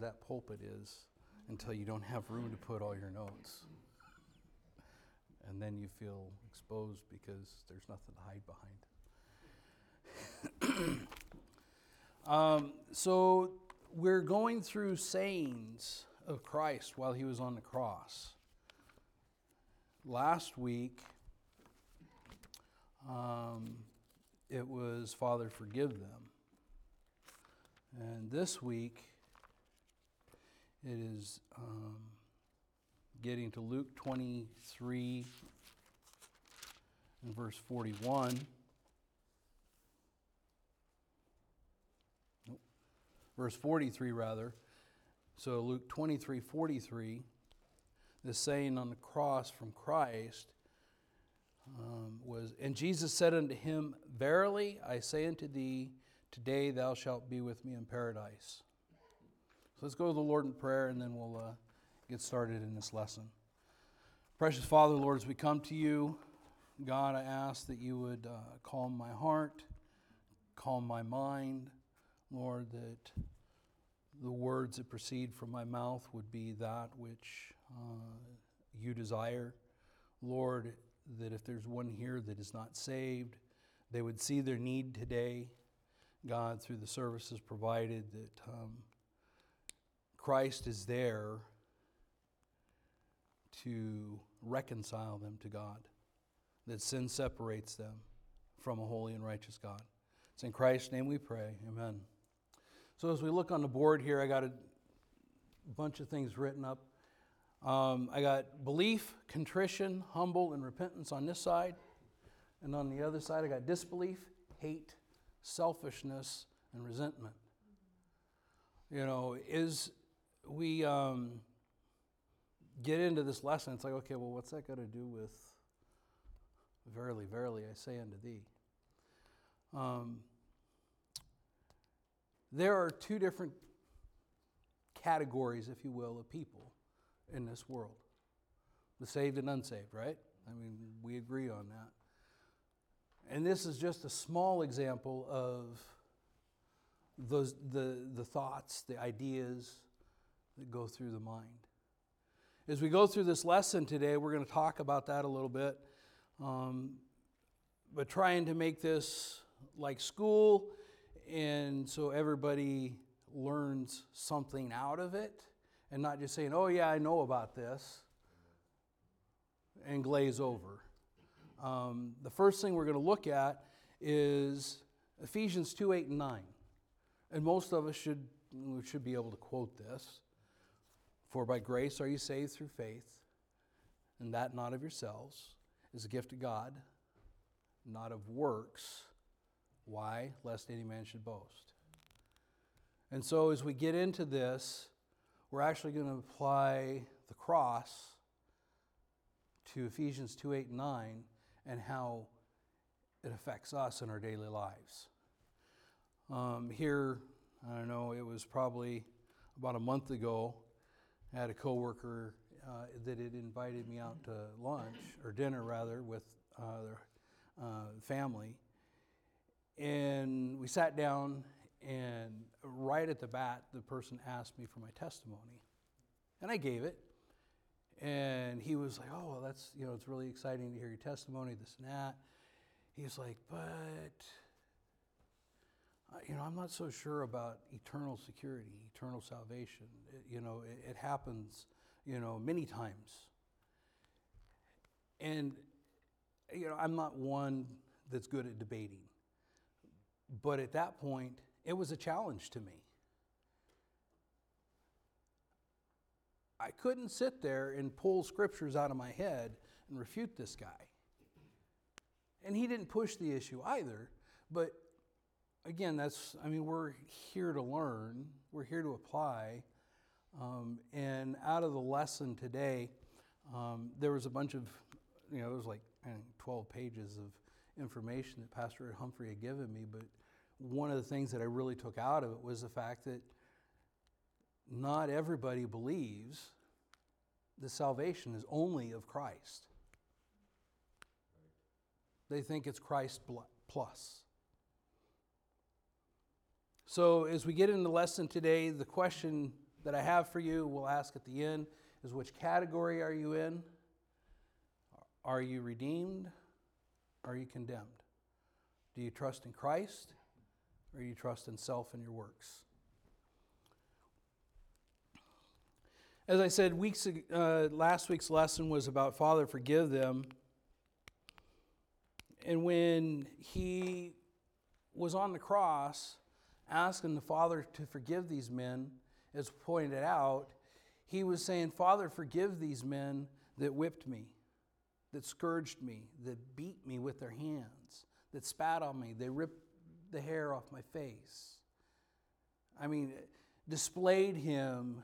that pulpit is until you don't have room to put all your notes. And then you feel exposed because there's nothing to hide behind. um, so we're going through sayings of Christ while he was on the cross. Last week, um, it was Father, forgive them. And this week, it is um, getting to Luke 23 and verse 41. Nope. Verse 43, rather. So, Luke 23 43, the saying on the cross from Christ um, was, And Jesus said unto him, Verily I say unto thee, today thou shalt be with me in paradise. So let's go to the Lord in prayer and then we'll uh, get started in this lesson. Precious Father, Lord, as we come to you, God, I ask that you would uh, calm my heart, calm my mind, Lord, that the words that proceed from my mouth would be that which uh, you desire. Lord, that if there's one here that is not saved, they would see their need today, God, through the services provided, that um, Christ is there to reconcile them to God, that sin separates them from a holy and righteous God. It's in Christ's name we pray. Amen. So, as we look on the board here, I got a bunch of things written up. Um, I got belief, contrition, humble, and repentance on this side. And on the other side, I got disbelief, hate, selfishness, and resentment. You know, is we um, get into this lesson, it's like, okay, well, what's that got to do with verily, verily, I say unto thee? Um, there are two different categories, if you will, of people in this world the saved and unsaved, right? I mean, we agree on that. And this is just a small example of those, the, the thoughts, the ideas that go through the mind. As we go through this lesson today, we're going to talk about that a little bit. Um, but trying to make this like school, and so everybody learns something out of it and not just saying, oh, yeah, I know about this, and glaze over. Um, the first thing we're going to look at is Ephesians 2 8 and 9. And most of us should, should be able to quote this. For by grace are you saved through faith, and that not of yourselves, is a gift of God, not of works. Why? Lest any man should boast. And so as we get into this, we're actually going to apply the cross to Ephesians 2 8 and 9 and how it affects us in our daily lives. Um, here, I don't know, it was probably about a month ago, Had a coworker uh, that had invited me out to lunch, or dinner rather, with uh, their uh, family. And we sat down and right at the bat, the person asked me for my testimony. And I gave it. And he was like, oh, well, that's, you know, it's really exciting to hear your testimony, this and that. He's like, but, Uh, you know, I'm not so sure about eternal security, eternal salvation. It, you know, it, it happens, you know, many times. And, you know, I'm not one that's good at debating. But at that point, it was a challenge to me. I couldn't sit there and pull scriptures out of my head and refute this guy. And he didn't push the issue either. But again, that's, I mean, we're here to learn, we're here to apply. Um, and out of the lesson today, um, there was a bunch of, you know, there was like think, 12 pages of information that Pastor Humphrey had given me, but one of the things that I really took out of it was the fact that not everybody believes the salvation is only of Christ. They think it's Christ plus. So, as we get into the lesson today, the question that I have for you, we'll ask at the end, is which category are you in? Are you redeemed? Are you condemned? Do you trust in Christ? Or do you trust in self and your works? As I said, weeks uh, last week's lesson was about Father, forgive them. And when he was on the cross asking the Father to forgive these men, as pointed out, he was saying, Father, forgive these men that whipped me, that scourged me, that beat me with their hands, that spat on me, they ripped the hair off my face. I mean, displayed him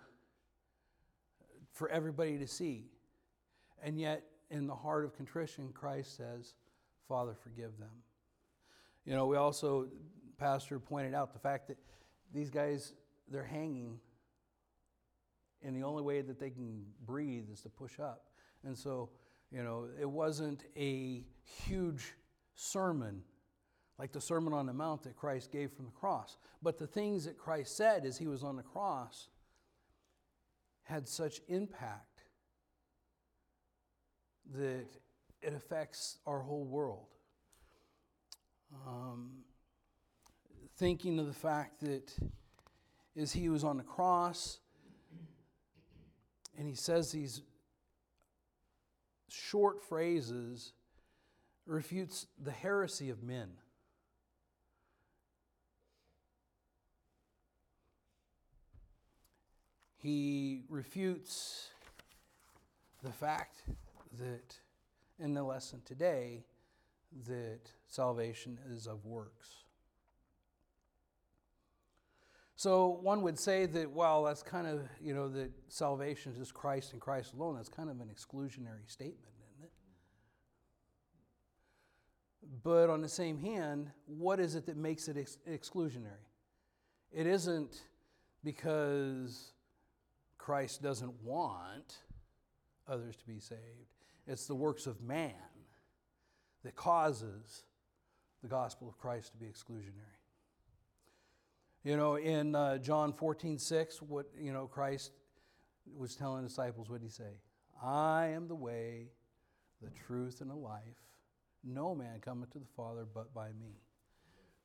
for everybody to see. And yet, in the heart of contrition, Christ says, Father, forgive them. You know, we also, Pastor pointed out the fact that these guys, they're hanging, and the only way that they can breathe is to push up. And so, you know, it wasn't a huge sermon like the Sermon on the Mount that Christ gave from the cross. But the things that Christ said as he was on the cross had such impact that it affects our whole world. Um, thinking of the fact that as he was on the cross and he says these short phrases refutes the heresy of men. He refutes the fact that in the lesson today that salvation is of works. So one would say that, well, that's kind of, you know, that salvation is just Christ and Christ alone. That's kind of an exclusionary statement, isn't it? But on the same hand, what is it that makes it ex- exclusionary? It isn't because Christ doesn't want others to be saved. It's the works of man that causes the gospel of Christ to be exclusionary. You know, in uh, John 14, 6, what, you know, Christ was telling disciples, what did he say? I am the way, the truth, and the life. No man cometh to the Father but by me.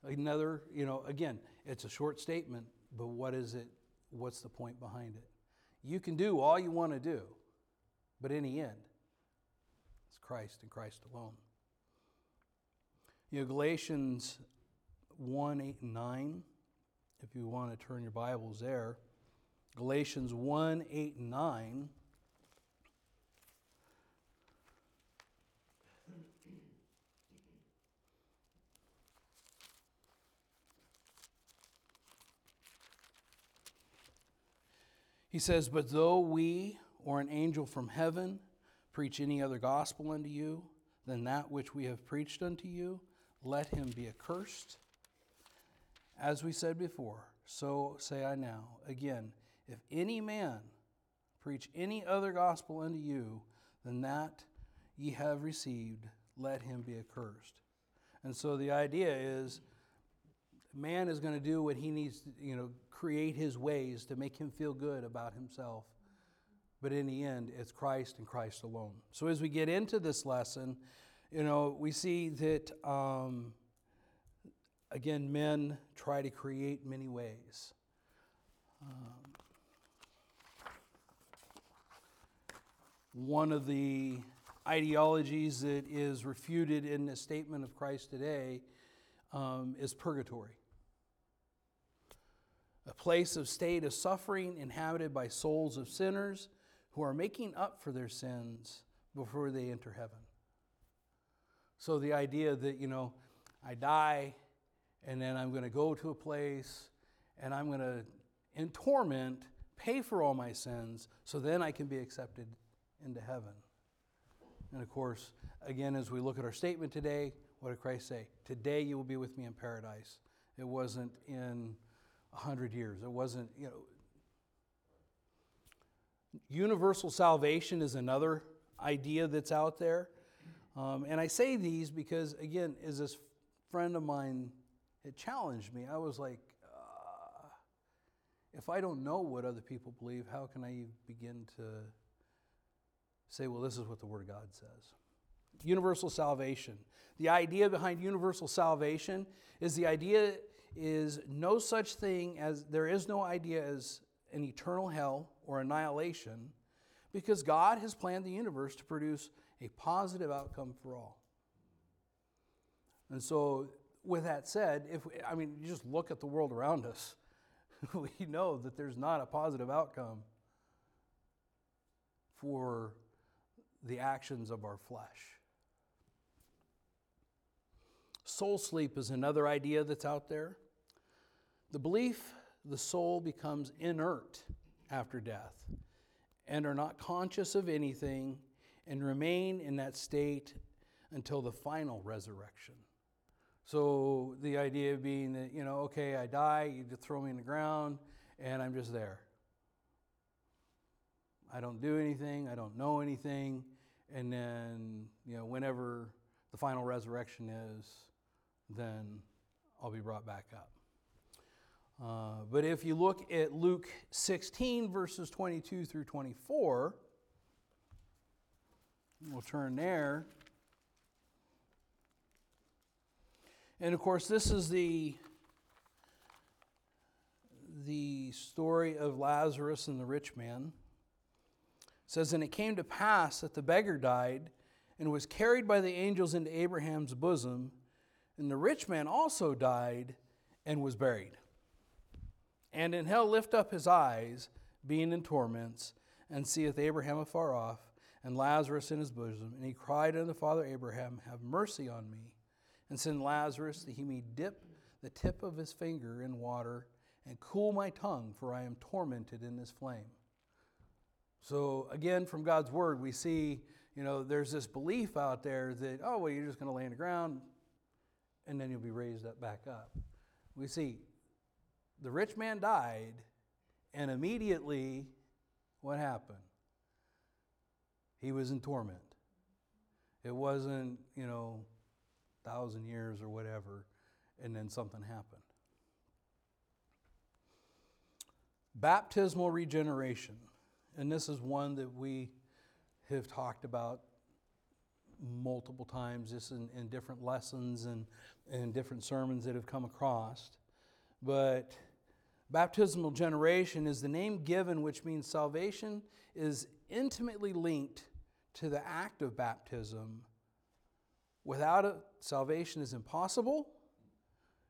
Another, you know, again, it's a short statement, but what is it? What's the point behind it? You can do all you want to do, but in the end, it's Christ and Christ alone. You know, Galatians 1 8 and 9, if you want to turn your Bibles there. Galatians 1 8 and 9. He says, But though we or an angel from heaven preach any other gospel unto you than that which we have preached unto you, let him be accursed. As we said before, so say I now. Again, if any man preach any other gospel unto you than that ye have received, let him be accursed. And so the idea is man is going to do what he needs to, you know, create his ways to make him feel good about himself. But in the end, it's Christ and Christ alone. So as we get into this lesson, you know, we see that, um, again, men try to create many ways. Um, one of the ideologies that is refuted in the statement of Christ today um, is purgatory a place of state of suffering inhabited by souls of sinners who are making up for their sins before they enter heaven. So the idea that, you know, I die and then I'm going to go to a place and I'm going to, in torment, pay for all my sins so then I can be accepted into heaven. And of course, again, as we look at our statement today, what did Christ say? Today you will be with me in paradise. It wasn't in a hundred years. It wasn't, you know. Universal salvation is another idea that's out there. Um, and I say these because, again, as this friend of mine had challenged me, I was like, uh, if I don't know what other people believe, how can I begin to say, well, this is what the Word of God says? Universal salvation. The idea behind universal salvation is the idea is no such thing as there is no idea as an eternal hell or annihilation because God has planned the universe to produce a positive outcome for all. And so, with that said, if I mean, you just look at the world around us, we know that there's not a positive outcome for the actions of our flesh. Soul sleep is another idea that's out there. The belief the soul becomes inert after death and are not conscious of anything and remain in that state until the final resurrection. So the idea being that, you know, okay, I die, you just throw me in the ground, and I'm just there. I don't do anything, I don't know anything, and then, you know, whenever the final resurrection is, then I'll be brought back up. Uh, but if you look at Luke 16, verses 22 through 24, we'll turn there. And of course, this is the, the story of Lazarus and the rich man. It says, And it came to pass that the beggar died and was carried by the angels into Abraham's bosom, and the rich man also died and was buried. And in hell lift up his eyes, being in torments, and seeth Abraham afar off, and Lazarus in his bosom. And he cried unto the father Abraham, Have mercy on me and send Lazarus that he may dip the tip of his finger in water and cool my tongue, for I am tormented in this flame. So, again, from God's word, we see, you know, there's this belief out there that, oh, well, you're just going to lay on the ground and then you'll be raised up back up. We see the rich man died, and immediately, what happened? He was in torment. It wasn't, you know, thousand years or whatever, and then something happened. Baptismal regeneration. And this is one that we have talked about multiple times, just in, in different lessons and, and different sermons that have come across. But baptismal generation is the name given, which means salvation is intimately linked to the act of baptism Without it, salvation is impossible.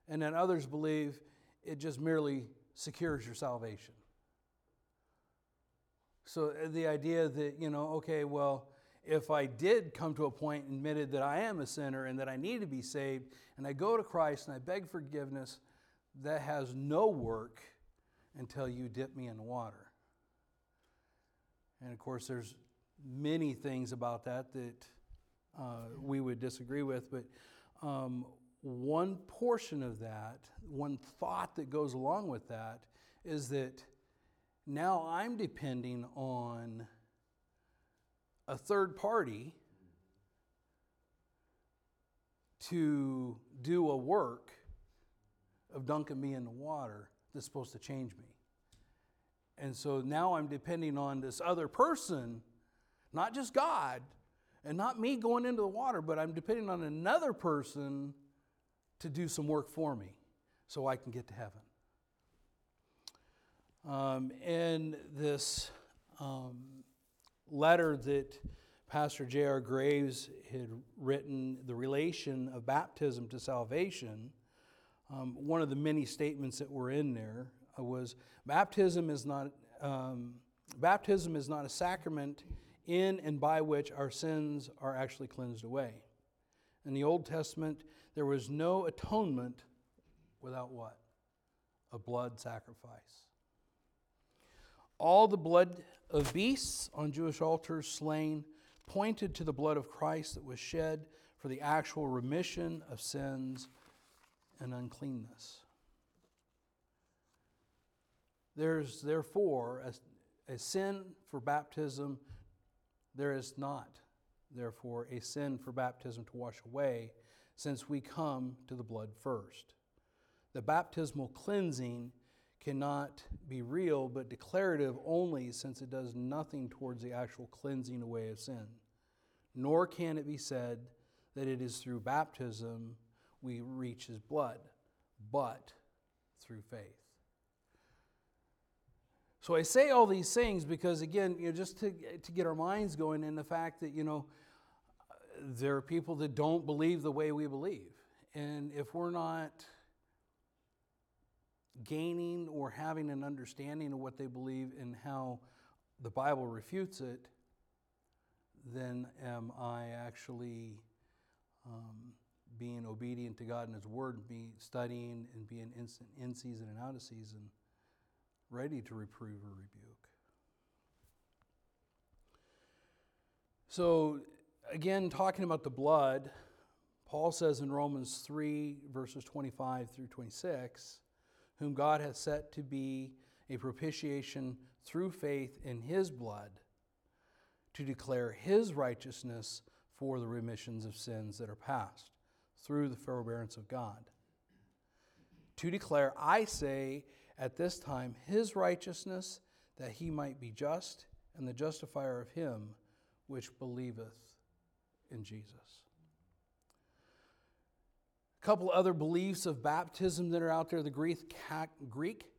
And then others believe it just merely secures your salvation. So uh, the idea that, you know, okay, well, if I did come to a point and admitted that I am a sinner and that I need to be saved, and I go to Christ and I beg forgiveness, that has no work until you dip me in water. And of course, there's many things about that that uh, we would disagree with, but um, one portion of that, one thought that goes along with that, is that now I'm depending on a third party to do a work of dunking me in the water that's supposed to change me. And so now I'm depending on this other person, not just God, and not me going into the water, but I'm depending on another person to do some work for me so I can get to heaven. Um, in this um, letter that Pastor J.R. Graves had written, the relation of baptism to salvation, um, one of the many statements that were in there was baptism is not um, baptism is not a sacrament in and by which our sins are actually cleansed away. In the Old Testament, there was no atonement without what? A blood sacrifice. All the blood of beasts on Jewish altars slain pointed to the blood of Christ that was shed for the actual remission of sins and uncleanness. There's therefore a, a sin for baptism there is not, therefore, a sin for baptism to wash away, since we come to the blood first. The baptismal cleansing cannot be real but declarative only since it does nothing towards the actual cleansing away of sin. Nor can it be said that it is through baptism we reach his blood, but through faith. So I say all these things because, again, you know, just to, to get our minds going in the fact that, you know, there are people that don't believe the way we believe. And if we're not gaining or having an understanding of what they believe and how the Bible refutes it, then am I actually um, being obedient to God and His Word, be studying and being instant in season and out of season, ready to reprove or rebuke. So, again, talking about the blood, Paul says in Romans 3, verses 25 through 26, whom God hath set to be a propitiation through faith in his blood, to declare his righteousness for the remissions of sins that are past, through the forbearance of God. To declare, I say, at this time, his righteousness, that he might be just and the justifier of him which believeth in Jesus A couple other beliefs of baptism that are out there. The Greek,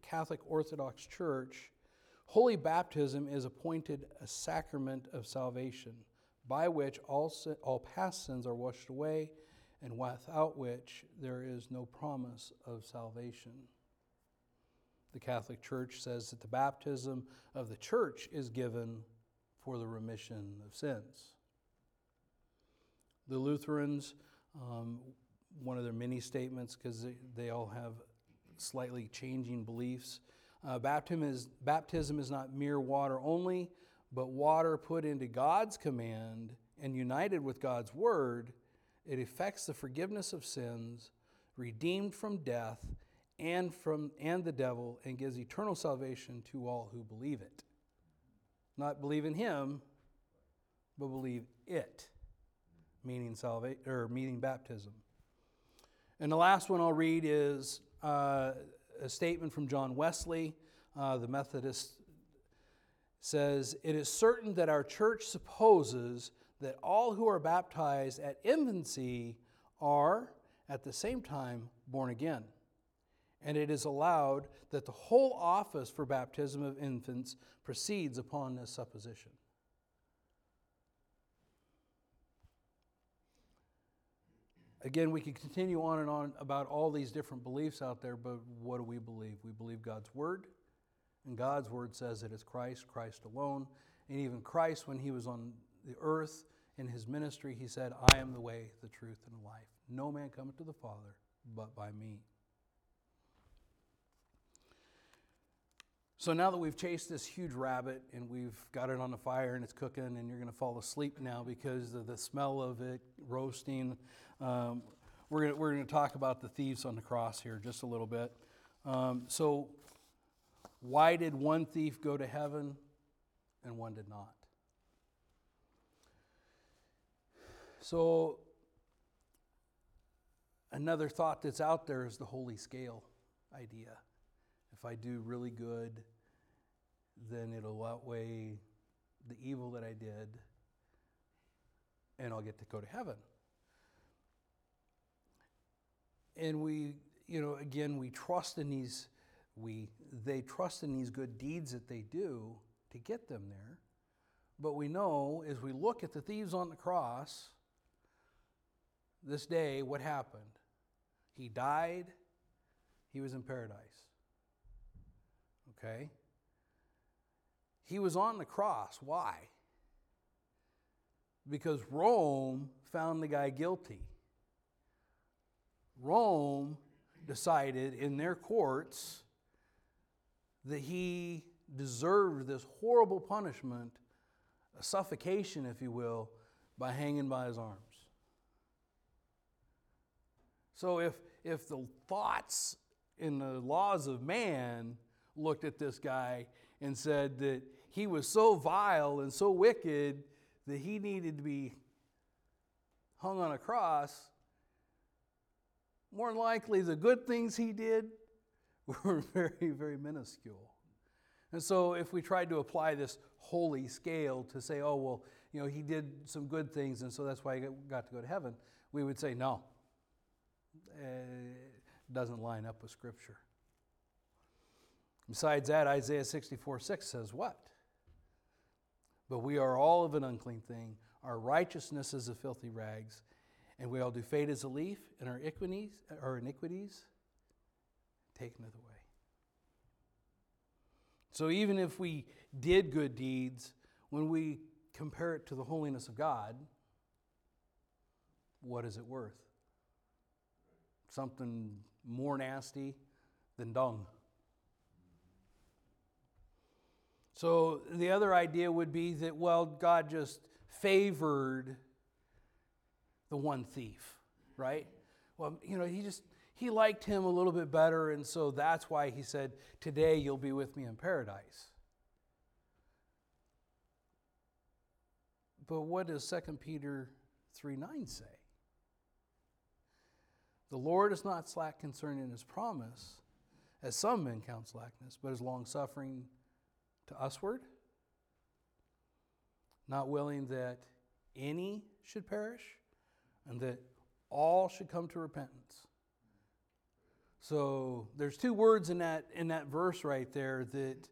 Catholic Orthodox Church, holy baptism is appointed a sacrament of salvation by which all, all past sins are washed away and without which there is no promise of salvation. The Catholic Church says that the baptism of the church is given for the remission of sins. The Lutherans um, one of their mini statements because they, they, all have slightly changing beliefs. Uh, baptism, is, baptism is not mere water only, but water put into God's command and united with God's word. It effects the forgiveness of sins, redeemed from death and from and the devil, and gives eternal salvation to all who believe it. Not believe in Him, but believe it, meaning salvation or meaning baptism. And the last one I'll read is uh, a statement from John Wesley, uh, the Methodist, says, It is certain that our church supposes that all who are baptized at infancy are, at the same time, born again. And it is allowed that the whole office for baptism of infants proceeds upon this supposition. again, we could continue on and on about all these different beliefs out there, but what do we believe? We believe God's Word, and God's Word says it is Christ, Christ alone. And even Christ, when he was on the earth in his ministry, he said, I am the way, the truth, and the life. No man cometh to the Father but by me. So now that we've chased this huge rabbit and we've got it on the fire and it's cooking and you're going to fall asleep now because of the smell of it roasting, um, we're going we're to talk about the thieves on the cross here just a little bit. Um, so, why did one thief go to heaven and one did not? So, another thought that's out there is the holy scale idea. If I do really good, then it'll outweigh the evil that I did, and I'll get to go to heaven. And we, you know, again, we trust in these, we, they trust in these good deeds that they do to get them there. But we know as we look at the thieves on the cross this day, what happened? He died, he was in paradise. Okay? He was on the cross. Why? Because Rome found the guy guilty. Rome decided in their courts that he deserved this horrible punishment, a suffocation, if you will, by hanging by his arms. So if, if the thoughts in the laws of man looked at this guy and said that he was so vile and so wicked that he needed to be hung on a cross, more likely the good things he did We're very, very minuscule. And so, if we tried to apply this holy scale to say, oh, well, you know, he did some good things, and so that's why he got to go to heaven, we would say, no. It doesn't line up with Scripture. Besides that, Isaiah 64 6 says what? But we are all of an unclean thing. Our righteousness is a filthy rags, and we all do fade as a leaf, and our iniquities, our iniquities taken away. So even if we did good deeds, when we compare it to the holiness of God, what is it worth? Something more nasty than dung. So the other idea would be that, well, God just favored the one thief, right? Well, you know, he just he liked him a little bit better, and so that's why he said, Today you'll be with me in paradise. But what does 2 Peter 3 9 say? The Lord is not slack concerning his promise, as some men count slackness, but is long suffering to usward, not willing that any should perish, and that all should come to repentance. So there's two words in that in that verse right there that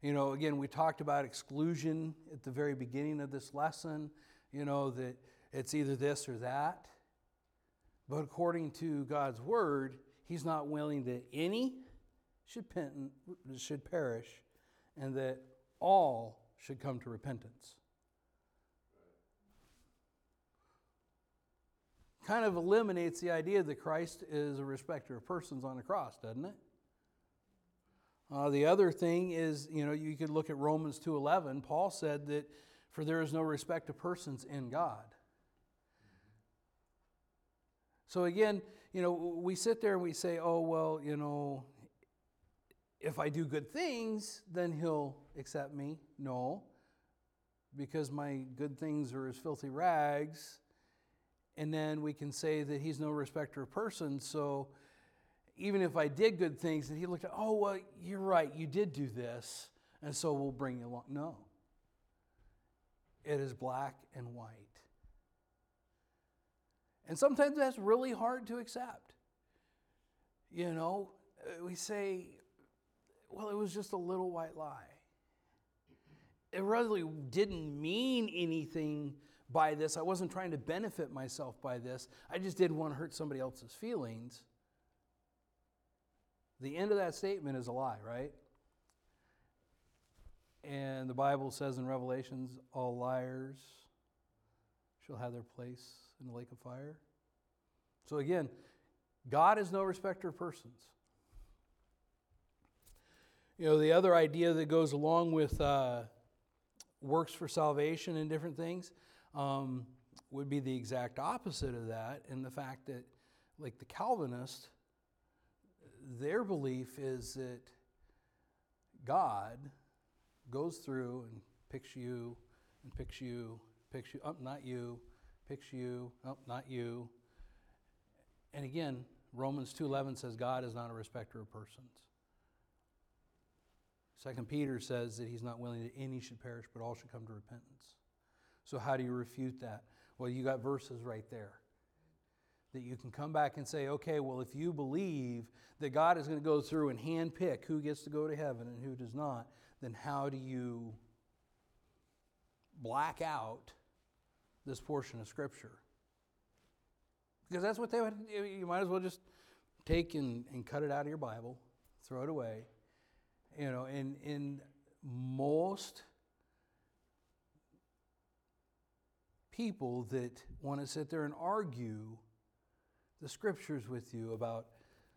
you know again we talked about exclusion at the very beginning of this lesson, you know that it's either this or that. But according to God's word, he's not willing that any should, pent- should perish and that all should come to repentance. kind of eliminates the idea that Christ is a respecter of persons on the cross, doesn't it? Uh, the other thing is, you know, you could look at Romans 2:11. Paul said that for there is no respect of persons in God. So again, you know, we sit there and we say, "Oh, well, you know, if I do good things, then he'll accept me." No. Because my good things are as filthy rags, and then we can say that he's no respecter of persons. So even if I did good things, and he looked at, oh, well, you're right, you did do this, and so we'll bring you along. No. It is black and white. And sometimes that's really hard to accept. You know, uh, we say, well, it was just a little white lie. It really didn't mean anything by this. I wasn't trying to benefit myself by this. I just didn't want to hurt somebody else's feelings. The end of that statement is a lie, right? And the Bible says in Revelations, all liars shall have their place in the lake of fire. So again, God is no respecter of persons. You know, the other idea that goes along with uh, works for salvation and different things um, would be the exact opposite of that, in the fact that, like the Calvinist, their belief is that God goes through and picks you and picks you, picks you up, oh, not you, picks you, oh, not you. And again, Romans 2:11 says God is not a respecter of persons. Second Peter says that he's not willing that any should perish, but all should come to repentance. So, how do you refute that? Well, you got verses right there that you can come back and say, okay, well, if you believe that God is going to go through and handpick who gets to go to heaven and who does not, then how do you black out this portion of Scripture? Because that's what they would, you might as well just take and, and cut it out of your Bible, throw it away. You know, and in most people that want to sit there and argue the scriptures with you about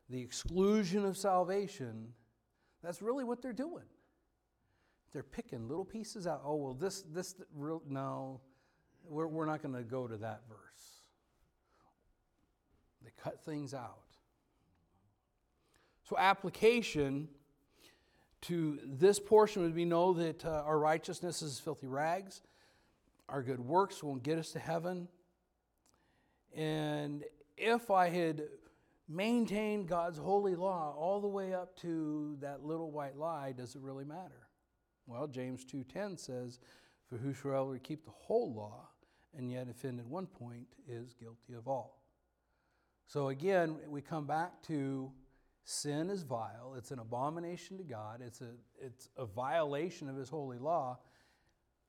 the exclusion of salvation, that's really what they're doing. They're picking little pieces out. Oh, well, this, this, no, we're, we're not going to go to that verse. They cut things out. So, application to this portion would be know that uh, our righteousness is filthy rags our good works won't get us to heaven. And if I had maintained God's holy law all the way up to that little white lie, does it really matter? Well, James 2:10 says, "For whosoever keep the whole law and yet offend at one point is guilty of all." So again, we come back to sin is vile, it's an abomination to God, it's a it's a violation of his holy law,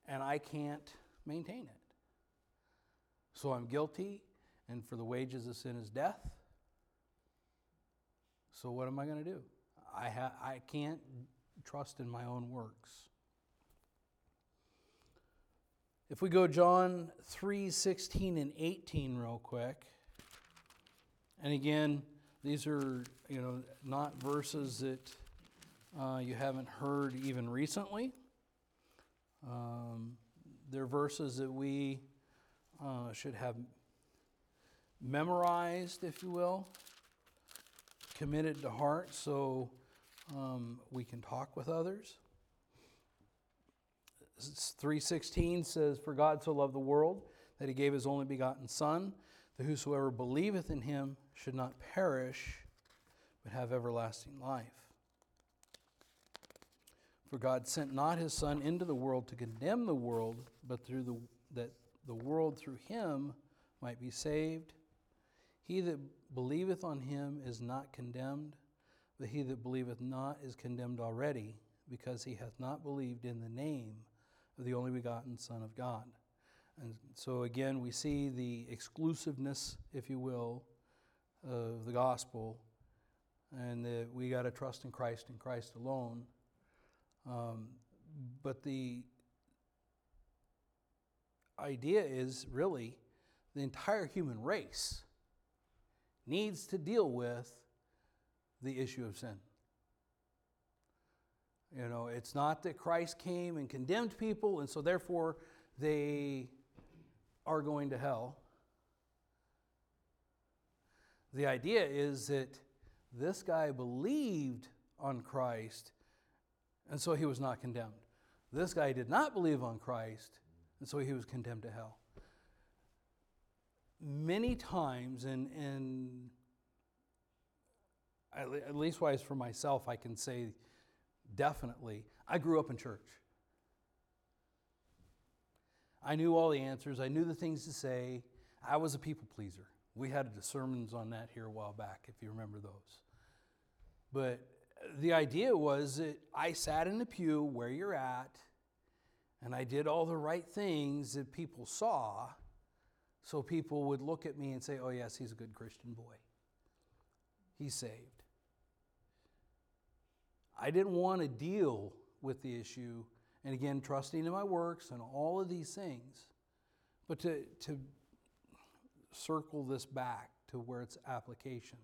and I can't maintain it. So I'm guilty, and for the wages of sin is death. So what am I going to do? I, ha- I can't trust in my own works. If we go John 3 16 and 18 real quick, and again, these are you know not verses that uh, you haven't heard even recently. Um, they're verses that we uh, should have memorized, if you will, committed to heart, so um, we can talk with others. 316 says, For God so loved the world that he gave his only begotten Son, that whosoever believeth in him should not perish, but have everlasting life. For God sent not his Son into the world to condemn the world, but through the, that the world through him might be saved. He that believeth on him is not condemned, but he that believeth not is condemned already, because he hath not believed in the name the only begotten Son of God. And so again, we see the exclusiveness, if you will, of the gospel, and that we got to trust in Christ and Christ alone. Um, but the idea is really the entire human race needs to deal with the issue of sin. You know, it's not that Christ came and condemned people, and so therefore they are going to hell. The idea is that this guy believed on Christ, and so he was not condemned. This guy did not believe on Christ, and so he was condemned to hell. Many times, and, and at least wise for myself, I can say definitely, I grew up in church. I knew all the answers, I knew the things to say. I was a people pleaser. We had sermons on that here a while back, if you remember those. But the idea was that I sat in the pew where you're at, and I did all the right things that people saw, so people would look at me and say, oh, yes, he's a good Christian boy. He's saved. I didn't want to deal with the issue, and again, trusting in my works and all of these things, but to, to circle this back to where it's application.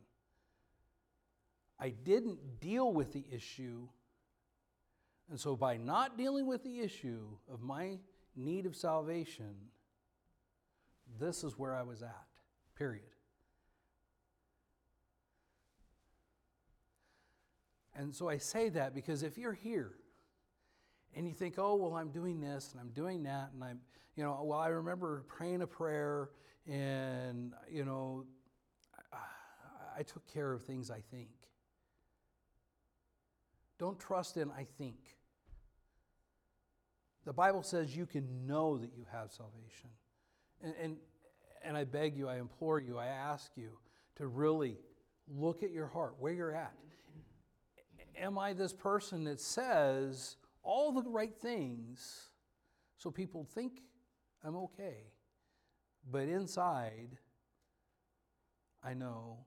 I didn't deal with the issue, and so by not dealing with the issue of my need of salvation, this is where I was at, period. And so I say that because if you're here and you think, oh, well, I'm doing this and I'm doing that, and I'm, you know, well, I remember praying a prayer and, you know, I, took care of things I think. Don't trust in I think. The Bible says you can know that you have salvation. And, and, and I beg you, I implore you, I ask you to really look at your heart, where you're at. Am I this person that says all the right things so people think I'm okay? But inside, I know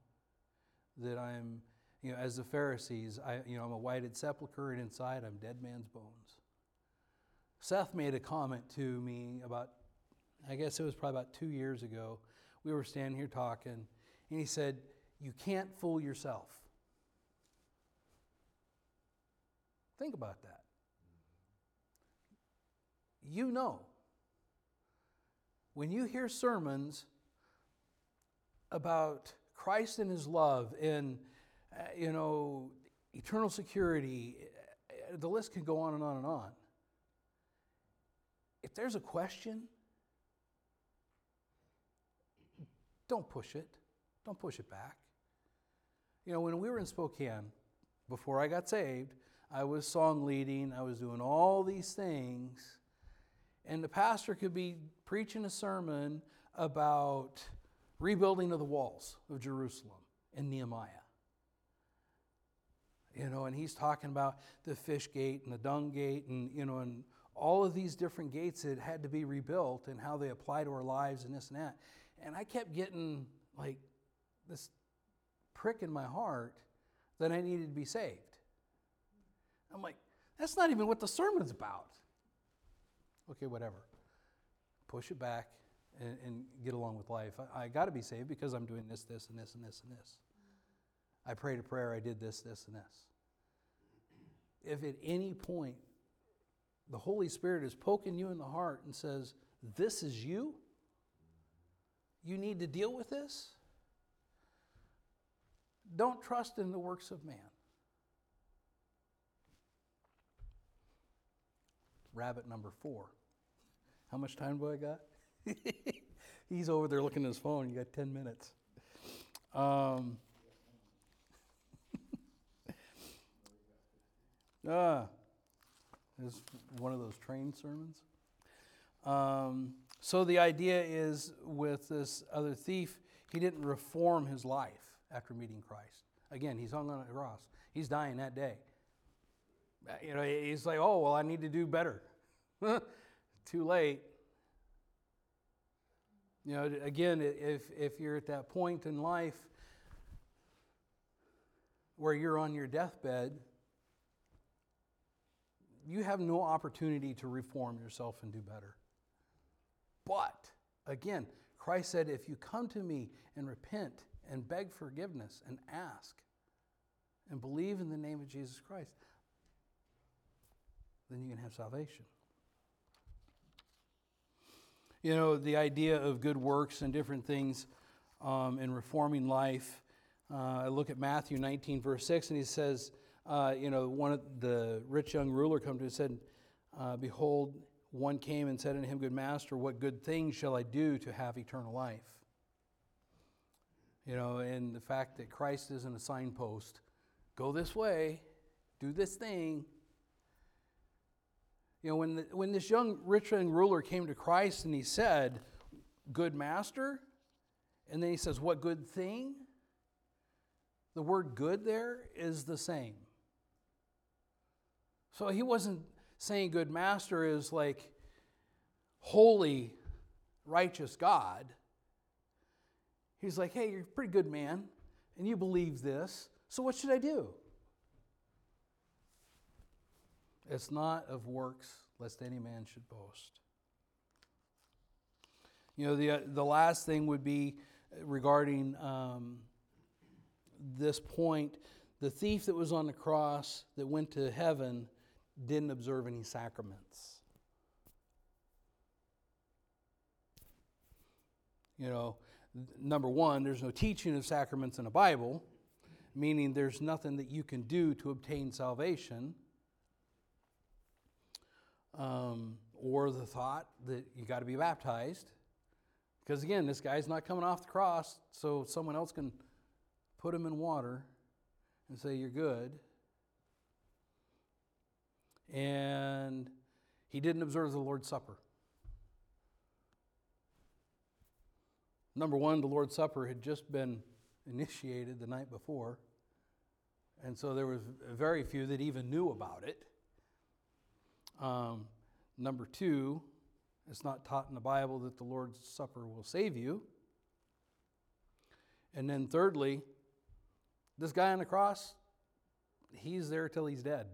that I'm, you know, as the Pharisees, I, you know, I'm a whited sepulchre, and inside I'm dead man's bones. Seth made a comment to me about, I guess it was probably about two years ago. We were standing here talking, and he said, You can't fool yourself. Think about that. You know when you hear sermons about Christ and his love and, uh, you know, eternal security, uh, the list can go on and on and on. If there's a question, don't push it. Don't push it back. You know, when we were in Spokane, before I got saved, I was song leading, I was doing all these things, and the pastor could be preaching a sermon about rebuilding of the walls of Jerusalem and Nehemiah. You know, and he's talking about the fish gate and the dung gate and, you know, and all of these different gates that had to be rebuilt and how they apply to our lives and this and that. And I kept getting like this prick in my heart that I needed to be saved. I'm like, that's not even what the sermon's about. Okay, whatever. Push it back and, and get along with life. I, I got to be saved because I'm doing this, this, and this, and this, and this. I prayed a prayer, I did this, this, and this. If at any point the Holy Spirit is poking you in the heart and says, This is you, you need to deal with this, don't trust in the works of man. Rabbit number four. How much time do I got? He's over there looking at his phone. You got 10 minutes. Um, ah, is one of those train sermons. Um, so the idea is with this other thief, he didn't reform his life after meeting Christ. Again, he's hung on a cross. He's dying that day. Uh, you know, he's like, oh, well, I need to do better. Too late. You know, again, if, if you're at that point in life where you're on your deathbed, you have no opportunity to reform yourself and do better. But, again, Christ said, if you come to me and repent and beg forgiveness and ask and believe in the name of Jesus Christ, then you can have salvation. You know, the idea of good works and different things um, in reforming life. Uh, I look at Matthew 19, verse 6, and he says, uh, you know, one of the rich young ruler come to him and said, uh, Behold, one came and said unto him, Good master, what good things shall I do to have eternal life? You know, and the fact that Christ isn't a signpost go this way, do this thing, you know, when, the, when this young rich young ruler came to Christ and he said, Good master, and then he says, What good thing? The word good there is the same. So he wasn't saying good master is like holy, righteous God. He's like, hey, you're a pretty good man, and you believe this, so what should I do? It's not of works, lest any man should boast. You know, the, uh, the last thing would be regarding um, this point the thief that was on the cross that went to heaven didn't observe any sacraments. You know, number one, there's no teaching of sacraments in the Bible, meaning there's nothing that you can do to obtain salvation um, or the thought that you got to be baptized. Because again, this guy's not coming off the cross, so someone else can put him in water and say, You're good. And he didn't observe the Lord's Supper. Number one, the Lord's Supper had just been initiated the night before. And so there was very few that even knew about it. Um, number two, it's not taught in the Bible that the Lord's Supper will save you. And then thirdly, this guy on the cross, he's there till he's dead.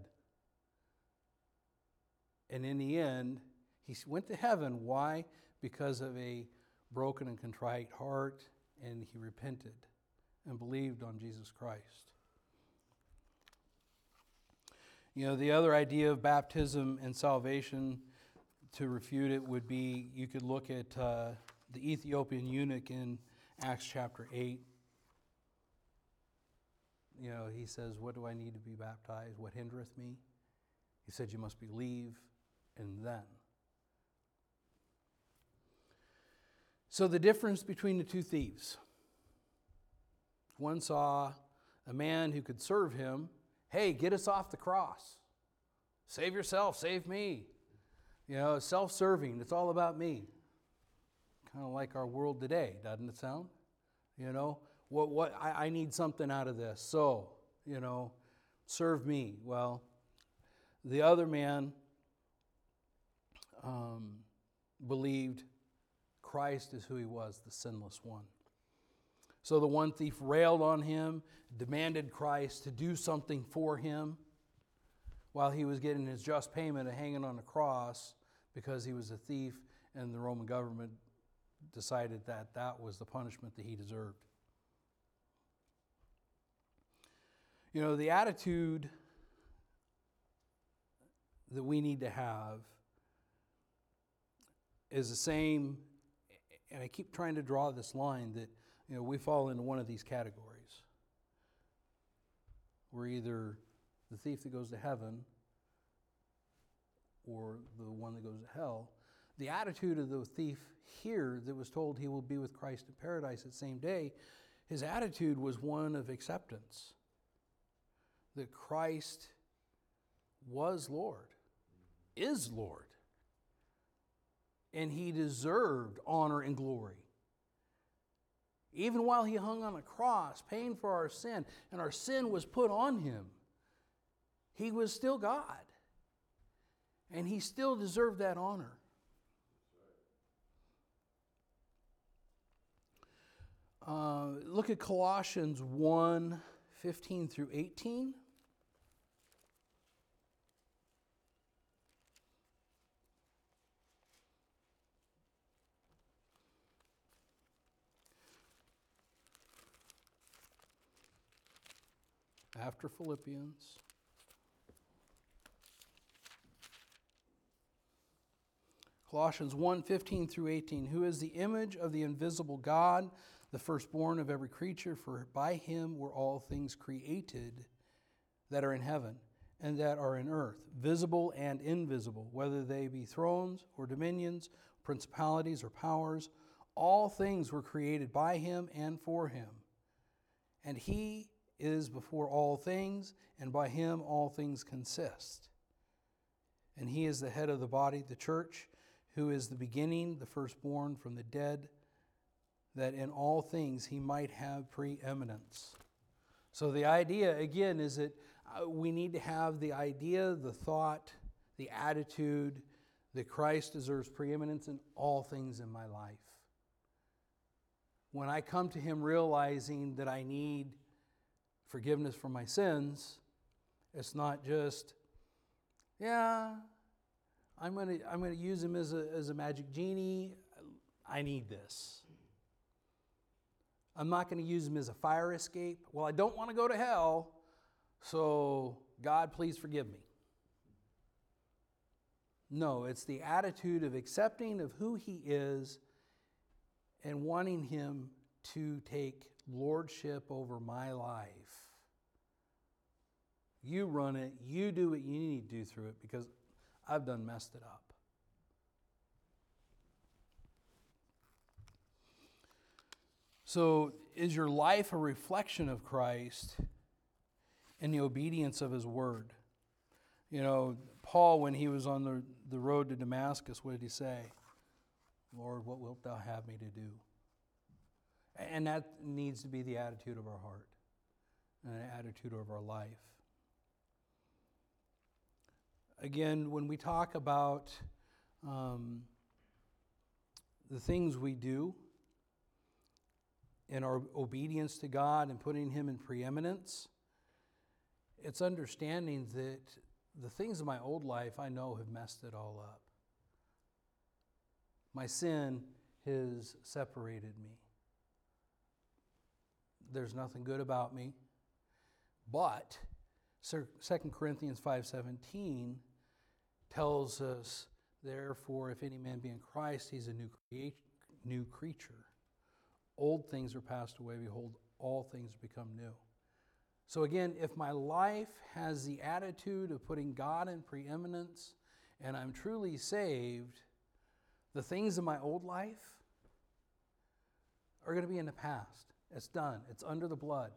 And in the end, he went to heaven. Why? Because of a broken and contrite heart, and he repented and believed on Jesus Christ. You know, the other idea of baptism and salvation, to refute it, would be you could look at uh, the Ethiopian eunuch in Acts chapter 8. You know, he says, What do I need to be baptized? What hindereth me? He said, You must believe and then. So, the difference between the two thieves one saw a man who could serve him, hey, get us off the cross. Save yourself, save me. You know, self serving, it's all about me. Kind of like our world today, doesn't it sound? You know, what, what, I, I need something out of this. So, you know, serve me. Well, the other man um, believed Christ is who he was, the sinless one. So the one thief railed on him, demanded Christ to do something for him while he was getting his just payment of hanging on a cross because he was a thief and the Roman government decided that that was the punishment that he deserved. You know, the attitude that we need to have is the same, and I keep trying to draw this line that, you know, we fall into one of these categories. We're either the thief that goes to heaven or the one that goes to hell. The attitude of the thief here that was told he will be with Christ in paradise that same day, his attitude was one of acceptance that Christ was Lord, is Lord, and he deserved honor and glory. Even while he hung on a cross, paying for our sin, and our sin was put on him, he was still God. And he still deserved that honor. Uh, look at Colossians 1 15 through 18. After Philippians. Colossians 1 15 through 18. Who is the image of the invisible God, the firstborn of every creature? For by him were all things created that are in heaven and that are in earth, visible and invisible, whether they be thrones or dominions, principalities or powers. All things were created by him and for him. And he is before all things, and by him all things consist. And he is the head of the body, the church who is the beginning, the firstborn from the dead, that in all things he might have preeminence. So the idea, again, is that uh, we need to have the idea, the thought, the attitude that Christ deserves preeminence in all things in my life. When I come to him realizing that I need forgiveness for my sins, it's not just, yeah, I'm going to I'm going to use him as a, as a magic genie. I need this. I'm not going to use him as a fire escape. Well, I don't want to go to hell, so God, please forgive me. No, it's the attitude of accepting of who he is and wanting him to take lordship over my life. You run it, you do what you need to do through it because I've done messed it up. So, is your life a reflection of Christ and the obedience of His Word? You know, Paul, when he was on the, the road to Damascus, what did he say? Lord, what wilt thou have me to do? And that needs to be the attitude of our heart and an attitude of our life again, when we talk about um, the things we do in our obedience to God and putting Him in preeminence, it's understanding that the things of my old life I know have messed it all up. My sin has separated me. There's nothing good about me. But 2 Corinthians 5:17 tells us, therefore, if any man be in Christ, he's a new, crea- new creature. Old things are passed away, behold, all things become new. So, again, if my life has the attitude of putting God in preeminence and I'm truly saved, the things of my old life are going to be in the past. It's done, it's under the blood.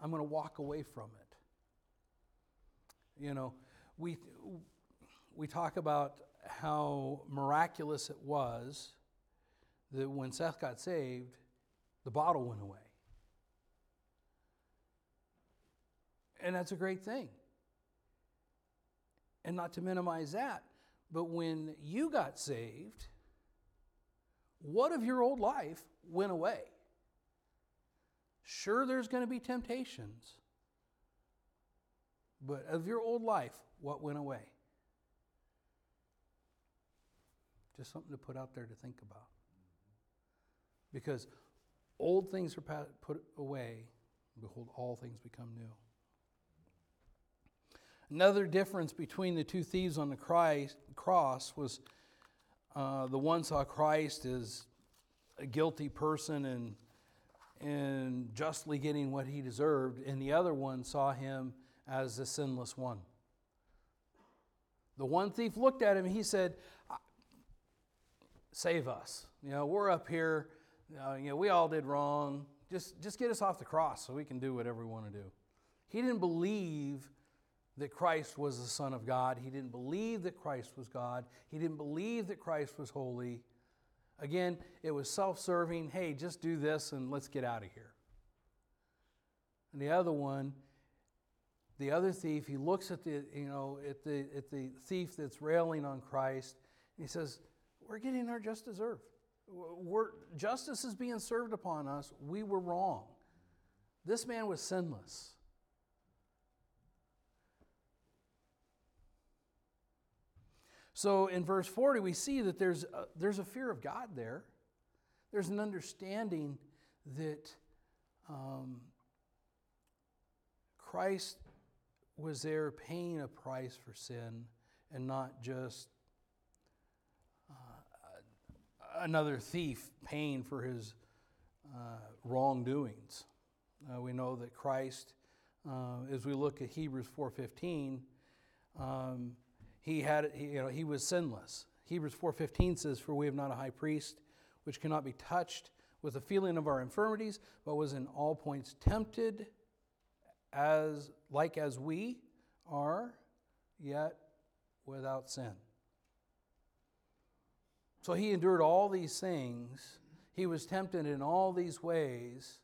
I'm going to walk away from it. You know, we, we talk about how miraculous it was that when Seth got saved, the bottle went away. And that's a great thing. And not to minimize that, but when you got saved, what of your old life went away? Sure, there's going to be temptations, but of your old life, what went away? Just something to put out there to think about. Because old things are put away, behold, all things become new. Another difference between the two thieves on the Christ, cross was uh, the one saw Christ as a guilty person and, and justly getting what he deserved, and the other one saw him as the sinless one. The one thief looked at him and he said, Save us. You know, we're up here. Uh, you know, we all did wrong. Just, just get us off the cross so we can do whatever we want to do. He didn't believe that Christ was the Son of God. He didn't believe that Christ was God. He didn't believe that Christ was holy. Again, it was self serving. Hey, just do this and let's get out of here. And the other one, the other thief, he looks at the, you know, at the, at the thief that's railing on Christ. And he says, We're getting our just deserved. We're, justice is being served upon us. We were wrong. This man was sinless. So in verse 40, we see that there's a, there's a fear of God there. There's an understanding that um, Christ was there paying a price for sin and not just uh, another thief paying for his uh, wrongdoings. Uh, we know that Christ, uh, as we look at Hebrews 4.15, um, he had you know he was sinless. Hebrews 4.15 says for we have not a high priest which cannot be touched with the feeling of our infirmities but was in all points tempted as like as we are yet without sin. So he endured all these things. He was tempted in all these ways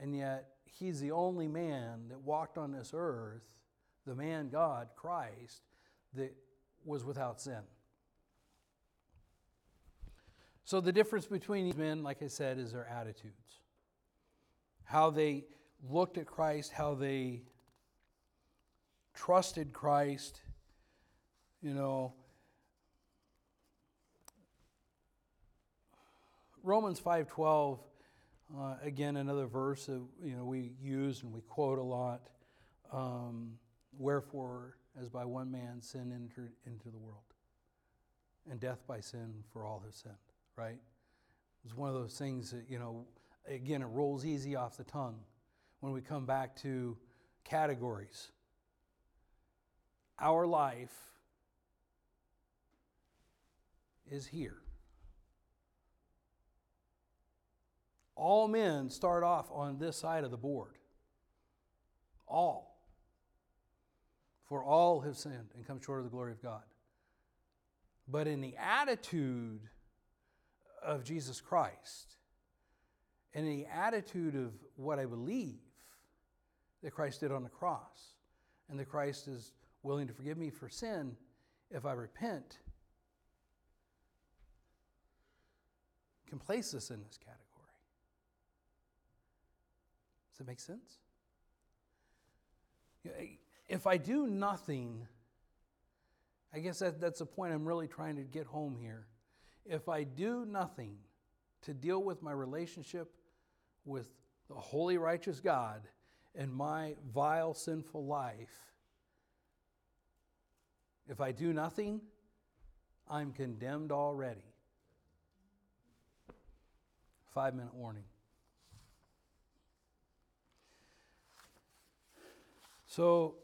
and yet he's the only man that walked on this earth the man god christ that was without sin. So, the difference between these men, like I said, is their attitudes. How they looked at Christ, how they trusted Christ, you know. Romans 5:12 uh, again another verse that you know we use and we quote a lot um, wherefore as by one man sin entered into the world, and death by sin for all have sinned, right? It's one of those things that, you know, again, it rolls easy off the tongue when we come back to categories. Our life is here. All men start off on this side of the board. All. For all have sinned and come short of the glory of God. But in the attitude of Jesus Christ, and in the attitude of what I believe that Christ did on the cross, and that Christ is willing to forgive me for sin if I repent, can place us in this category. Does that make sense? If I do nothing, I guess that, that's the point I'm really trying to get home here. If I do nothing to deal with my relationship with the holy, righteous God and my vile, sinful life, if I do nothing, I'm condemned already. Five minute warning. So,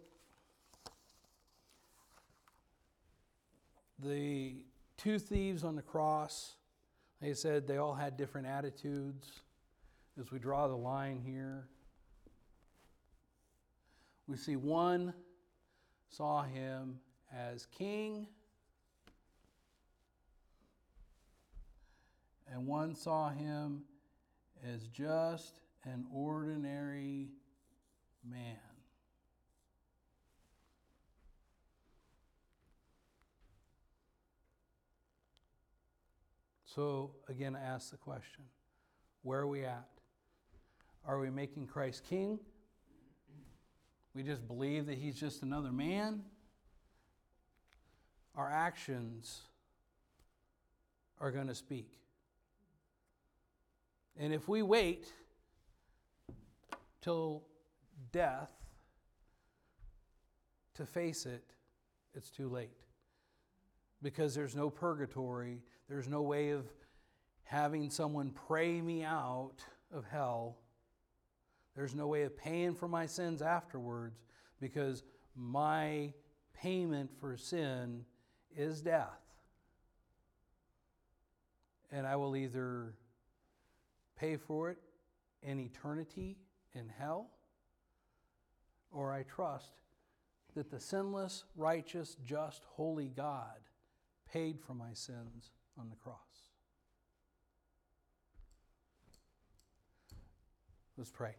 the two thieves on the cross, they said, they all had different attitudes. As we draw the line here, We see one saw him as king, and one saw him as just an ordinary man. So, again, I ask the question where are we at? Are we making Christ king? We just believe that he's just another man? Our actions are going to speak. And if we wait till death to face it, it's too late. Because there's no purgatory, there's no way of having someone pray me out of hell. There's no way of paying for my sins afterwards because my payment for sin is death. And I will either pay for it in eternity in hell, or I trust that the sinless, righteous, just, holy God paid for my sins on the cross. Let's pray.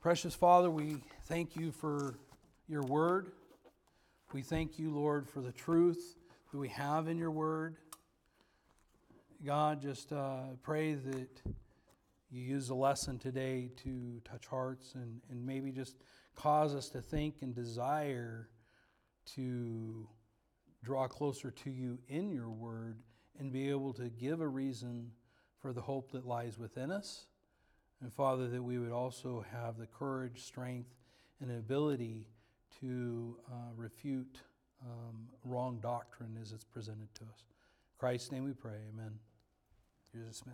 Precious Father, we thank you for your word. We thank you, Lord, for the truth that we have in your word. God, just uh, pray that you use the lesson today to touch hearts and, and maybe just cause us to think and desire to draw closer to you in your word and be able to give a reason for the hope that lies within us. And Father, that we would also have the courage, strength, and ability to uh, refute um, wrong doctrine as it's presented to us. In Christ's name we pray. Amen.